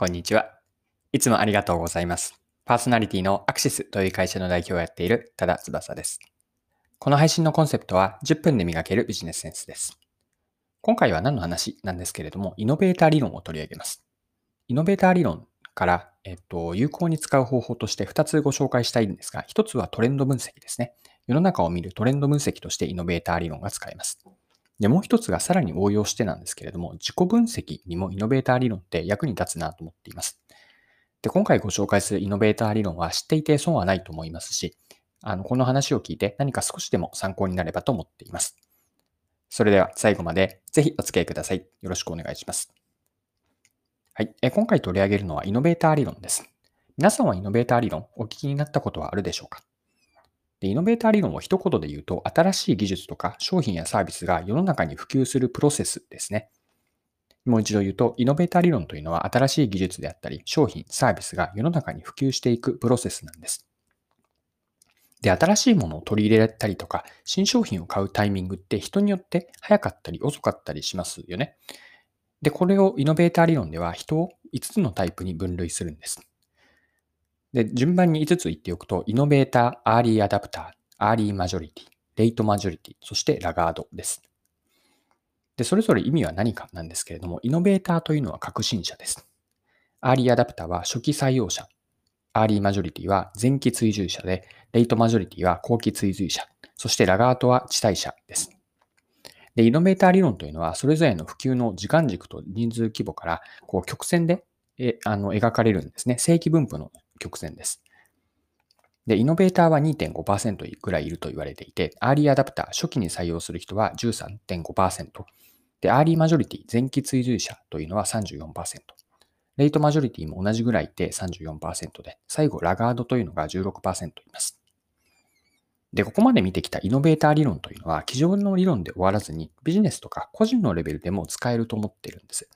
こんにちは。いつもありがとうございます。パーソナリティのアクシスという会社の代表をやっている多田翼です。この配信のコンセプトは10分で磨けるビジネスセンスです。今回は何の話なんですけれども、イノベーター理論を取り上げます。イノベーター理論から、えっと、有効に使う方法として2つご紹介したいんですが、1つはトレンド分析ですね。世の中を見るトレンド分析としてイノベーター理論が使えます。で、もう一つがさらに応用してなんですけれども、自己分析にもイノベーター理論って役に立つなと思っています。で、今回ご紹介するイノベーター理論は知っていて損はないと思いますし、あの、この話を聞いて何か少しでも参考になればと思っています。それでは最後までぜひお付き合いください。よろしくお願いします。はい。え今回取り上げるのはイノベーター理論です。皆さんはイノベーター理論お聞きになったことはあるでしょうか？で、イノベーター理論を一言で言うと、新しい技術とか商品やサービスが世の中に普及するプロセスですね。もう一度言うと、イノベーター理論というのは新しい技術であったり、商品、サービスが世の中に普及していくプロセスなんです。で、新しいものを取り入れたりとか、新商品を買うタイミングって人によって早かったり遅かったりしますよね。で、これをイノベーター理論では人を5つのタイプに分類するんです。で、順番に5つ言っておくと、イノベーター、アーリーアダプター、アーリーマジョリティ、レイトマジョリティ、そしてラガードです。で、それぞれ意味は何かなんですけれども、イノベーターというのは革新者です。アーリーアダプターは初期採用者。アーリーマジョリティは前期追従者で、レイトマジョリティは後期追随者。そしてラガードは遅滞者です。で、イノベーター理論というのは、それぞれの普及の時間軸と人数規模から、こう曲線でえあの描かれるんですね。正規分布の曲線です。で、イノベーターは2.5%ぐらいいると言われていて、アーリーアダプター、初期に採用する人は13.5%。で、アーリーマジョリティ、前期追随者というのは34%。レイトマジョリティも同じぐらいいて34%で、最後、ラガードというのが16%います。で、ここまで見てきたイノベーター理論というのは、既存の理論で終わらずに、ビジネスとか個人のレベルでも使えると思っているんです。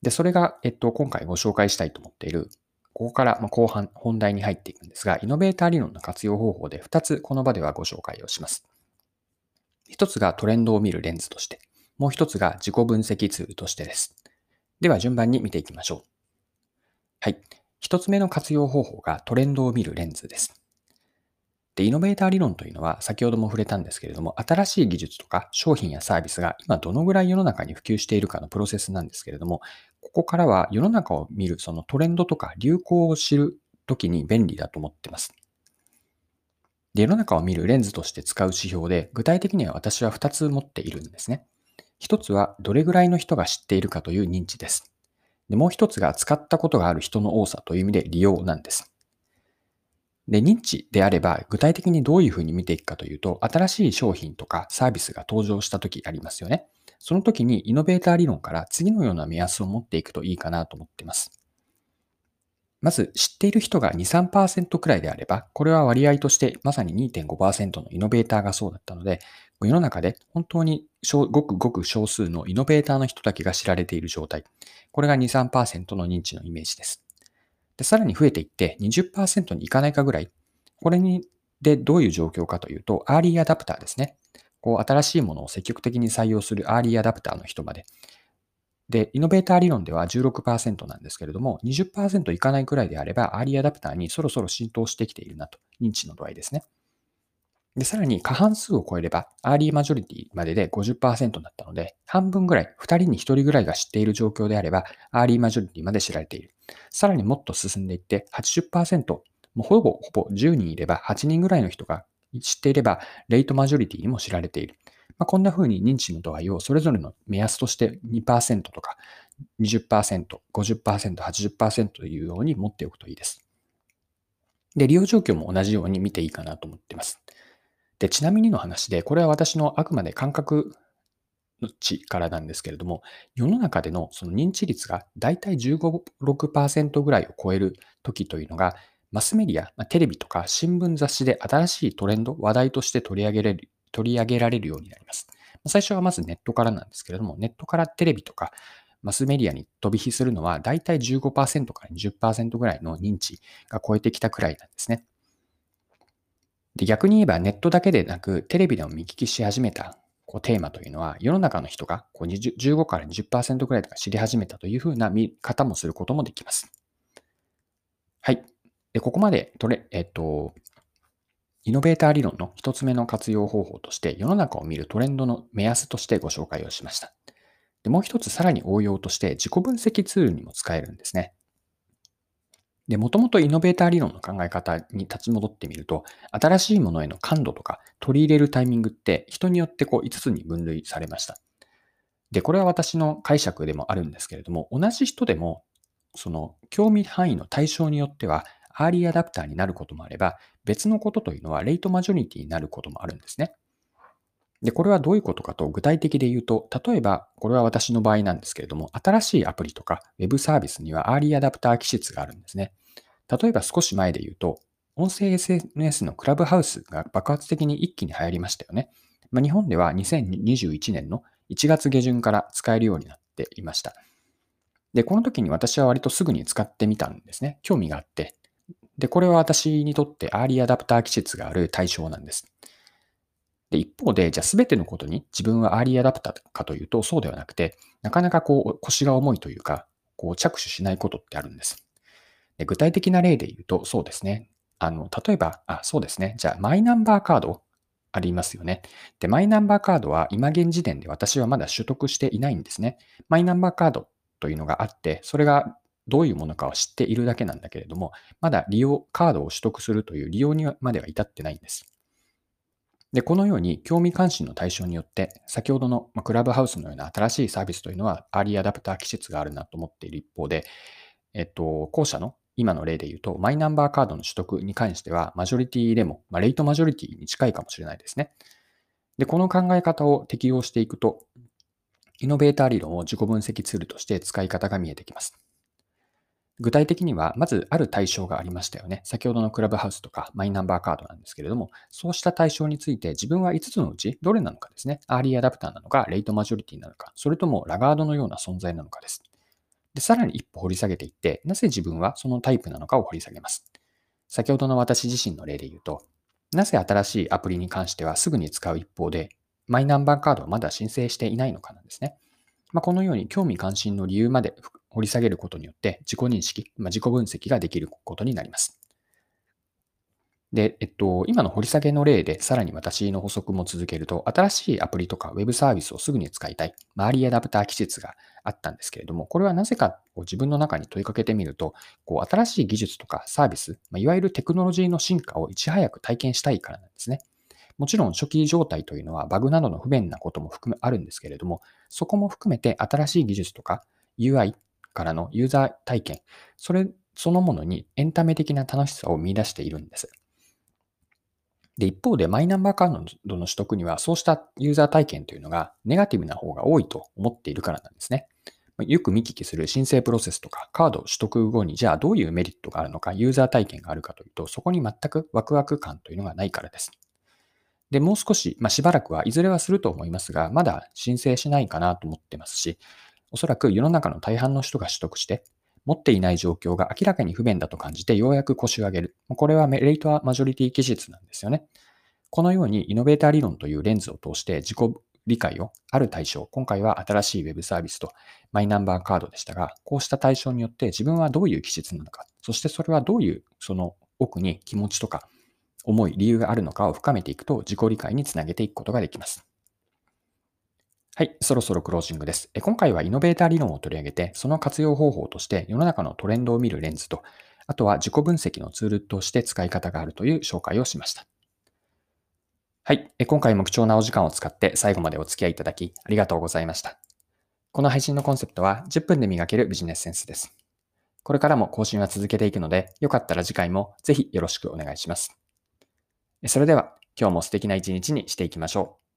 で、それが、えっと、今回ご紹介したいと思っている、ここから後半、本題に入っていくんですが、イノベーター理論の活用方法で2つこの場ではご紹介をします。1つがトレンドを見るレンズとして、もう1つが自己分析ツールとしてです。では順番に見ていきましょう。はい。1つ目の活用方法がトレンドを見るレンズです。で、イノベーター理論というのは先ほども触れたんですけれども、新しい技術とか商品やサービスが今どのぐらい世の中に普及しているかのプロセスなんですけれども、ここからは世の中を見るそのトレンドとか流行を知るときに便利だと思ってます。で、世の中を見るレンズとして使う指標で、具体的には私は2つ持っているんですね。1つはどれぐらいの人が知っているかという認知です。でもう1つが使ったことがある人の多さという意味で利用なんです。で、認知であれば具体的にどういうふうに見ていくかというと、新しい商品とかサービスが登場したときありますよね。その時にイノベーター理論から次のような目安を持っていくといいかなと思っています。まず、知っている人が2、3%くらいであれば、これは割合としてまさに2.5%のイノベーターがそうだったので、世の中で本当にごくごく少数のイノベーターの人だけが知られている状態。これが2、3%の認知のイメージです。で、さらに増えていって20%にいかないかぐらい。これに、でどういう状況かというと、アーリーアダプターですね。こう、新しいものを積極的に採用するアーリーアダプターの人まで。で、イノベーター理論では16%なんですけれども、20%いかないくらいであれば、アーリーアダプターにそろそろ浸透してきているなと。認知の度合いですね。で、さらに過半数を超えれば、アーリーマジョリティまでで50%だったので、半分ぐらい、2人に1人ぐらいが知っている状況であれば、アーリーマジョリティまで知られている。さらにもっと進んでいって80%、もうほぼほぼ10人いれば8人ぐらいの人が知っていれば、レイトマジョリティにも知られている。まあ、こんな風に認知の度合いをそれぞれの目安として2%とか20%、50%、80%というように持っておくといいです。で、利用状況も同じように見ていいかなと思っています。で、ちなみにの話で、これは私のあくまで感覚の値からなんですけれども、世の中でのその認知率がだいたい15、6%ぐらいを超える時というのが、マスメディア、まテレビとか新聞雑誌で新しいトレンド、話題として取り上げられる取り上げられるようになります。最初はまずネットからなんですけれども、ネットからテレビとかマスメディアに飛び火するのは、だいたい15%から20%ぐらいの認知が超えてきたくらいなんですね。で逆に言えばネットだけでなく、テレビでも見聞きし始めたこうテーマというのは、世の中の人がこう20 15から20%くらいとか知り始めたというふうな見方もすることもできます。はい。でここまでトレ、えっと、イノベーター理論の一つ目の活用方法として、世の中を見るトレンドの目安としてご紹介をしました。でもう一つさらに応用として自己分析ツールにも使えるんですね。で、もともとイノベーター理論の考え方に立ち戻ってみると、新しいものへの感度とか取り入れるタイミングって人によってこう5つに分類されました。で、これは私の解釈でもあるんですけれども、同じ人でも、その興味範囲の対象によっては、アーリーアダプターになることもあれば、別のことというのはレイトマジョリティになることもあるんですね。で、これはどういうことかと具体的で言うと、例えば、これは私の場合なんですけれども、新しいアプリとか Web サービスにはアーリーアダプター気質があるんですね。例えば少し前で言うと、音声 SNS のクラブハウスが爆発的に一気に流行りましたよね。まあ、日本では2021年の1月下旬から使えるようになっていました。で、この時に私は割とすぐに使ってみたんですね。興味があって。で、これは私にとってアーリーアダプター気質がある対象なんです。で、一方で、じゃあ全てのことに自分はアーリーアダプターかというと、そうではなくて、なかなかこう腰が重いというか、こう着手しないことってあるんです。で具体的な例で言うと、そうですね。あの、例えば、あ、そうですね。じゃあ、マイナンバーカードありますよね。で、マイナンバーカードは今現時点で私はまだ取得していないんですね。マイナンバーカードというのがあって、それがどういうものかを知っているだけなんだけれども、まだ利用、カードを取得するという利用にまでは至ってないんです。で、このように興味関心の対象によって、先ほどのクラブハウスのような新しいサービスというのは、アーリーアダプター季節があるなと思っている一方で、えっと、後者の今の例で言うと、マイナンバーカードの取得に関しては、マジョリティでも、まあ、レイトマジョリティに近いかもしれないですね。で、この考え方を適用していくと、イノベーター理論を自己分析ツールとして使い方が見えてきます。具体的には、まずある対象がありましたよね。先ほどのクラブハウスとかマイナンバーカードなんですけれども、そうした対象について自分は5つのうちどれなのかですね。アーリーアダプターなのか、レイトマジョリティなのか、それともラガードのような存在なのかです。で、さらに一歩掘り下げていって、なぜ自分はそのタイプなのかを掘り下げます。先ほどの私自身の例で言うと、なぜ新しいアプリに関してはすぐに使う一方で、マイナンバーカードはまだ申請していないのかなんですね。まあ、このように興味関心の理由まで掘り下げることによって自己認識、まあ、自己分析ができることになります。で、えっと、今の掘り下げの例でさらに私の補足も続けると、新しいアプリとかウェブサービスをすぐに使いたい、周りアダプター季節があったんですけれども、これはなぜか自分の中に問いかけてみると、こう新しい技術とかサービス、ま、いわゆるテクノロジーの進化をいち早く体験したいからなんですね。もちろん初期状態というのはバグなどの不便なことも含めあるんですけれども、そこも含めて新しい技術とか UI からのユーザー体験、それそのものにエンタメ的な楽しさを見出しているんです。で、一方でマイナンバーカードの取得にはそうしたユーザー体験というのがネガティブな方が多いと思っているからなんですね。よく見聞きする申請プロセスとかカード取得後にじゃあどういうメリットがあるのか、ユーザー体験があるかというと、そこに全くワクワク感というのがないからです。で、もう少し、まあ、しばらくはいずれはすると思いますが、まだ申請しないかなと思ってますし、おそらく世の中の大半の人が取得して、持っていない状況が明らかに不便だと感じて、ようやく腰を上げる。これはメレイトはマジョリティ記述なんですよね。このようにイノベーター理論というレンズを通して自己理解をある対象、今回は新しい Web サービスとマイナンバーカードでしたが、こうした対象によって自分はどういう記述なのか、そしてそれはどういうその奥に気持ちとか思い、理由があるのかを深めていくと自己理解につなげていくことができます。はい、そろそろクロージングです。今回はイノベーター理論を取り上げて、その活用方法として世の中のトレンドを見るレンズと、あとは自己分析のツールとして使い方があるという紹介をしました。はい、今回も貴重なお時間を使って最後までお付き合いいただきありがとうございました。この配信のコンセプトは10分で磨けるビジネスセンスです。これからも更新は続けていくので、よかったら次回もぜひよろしくお願いします。それでは今日も素敵な一日にしていきましょう。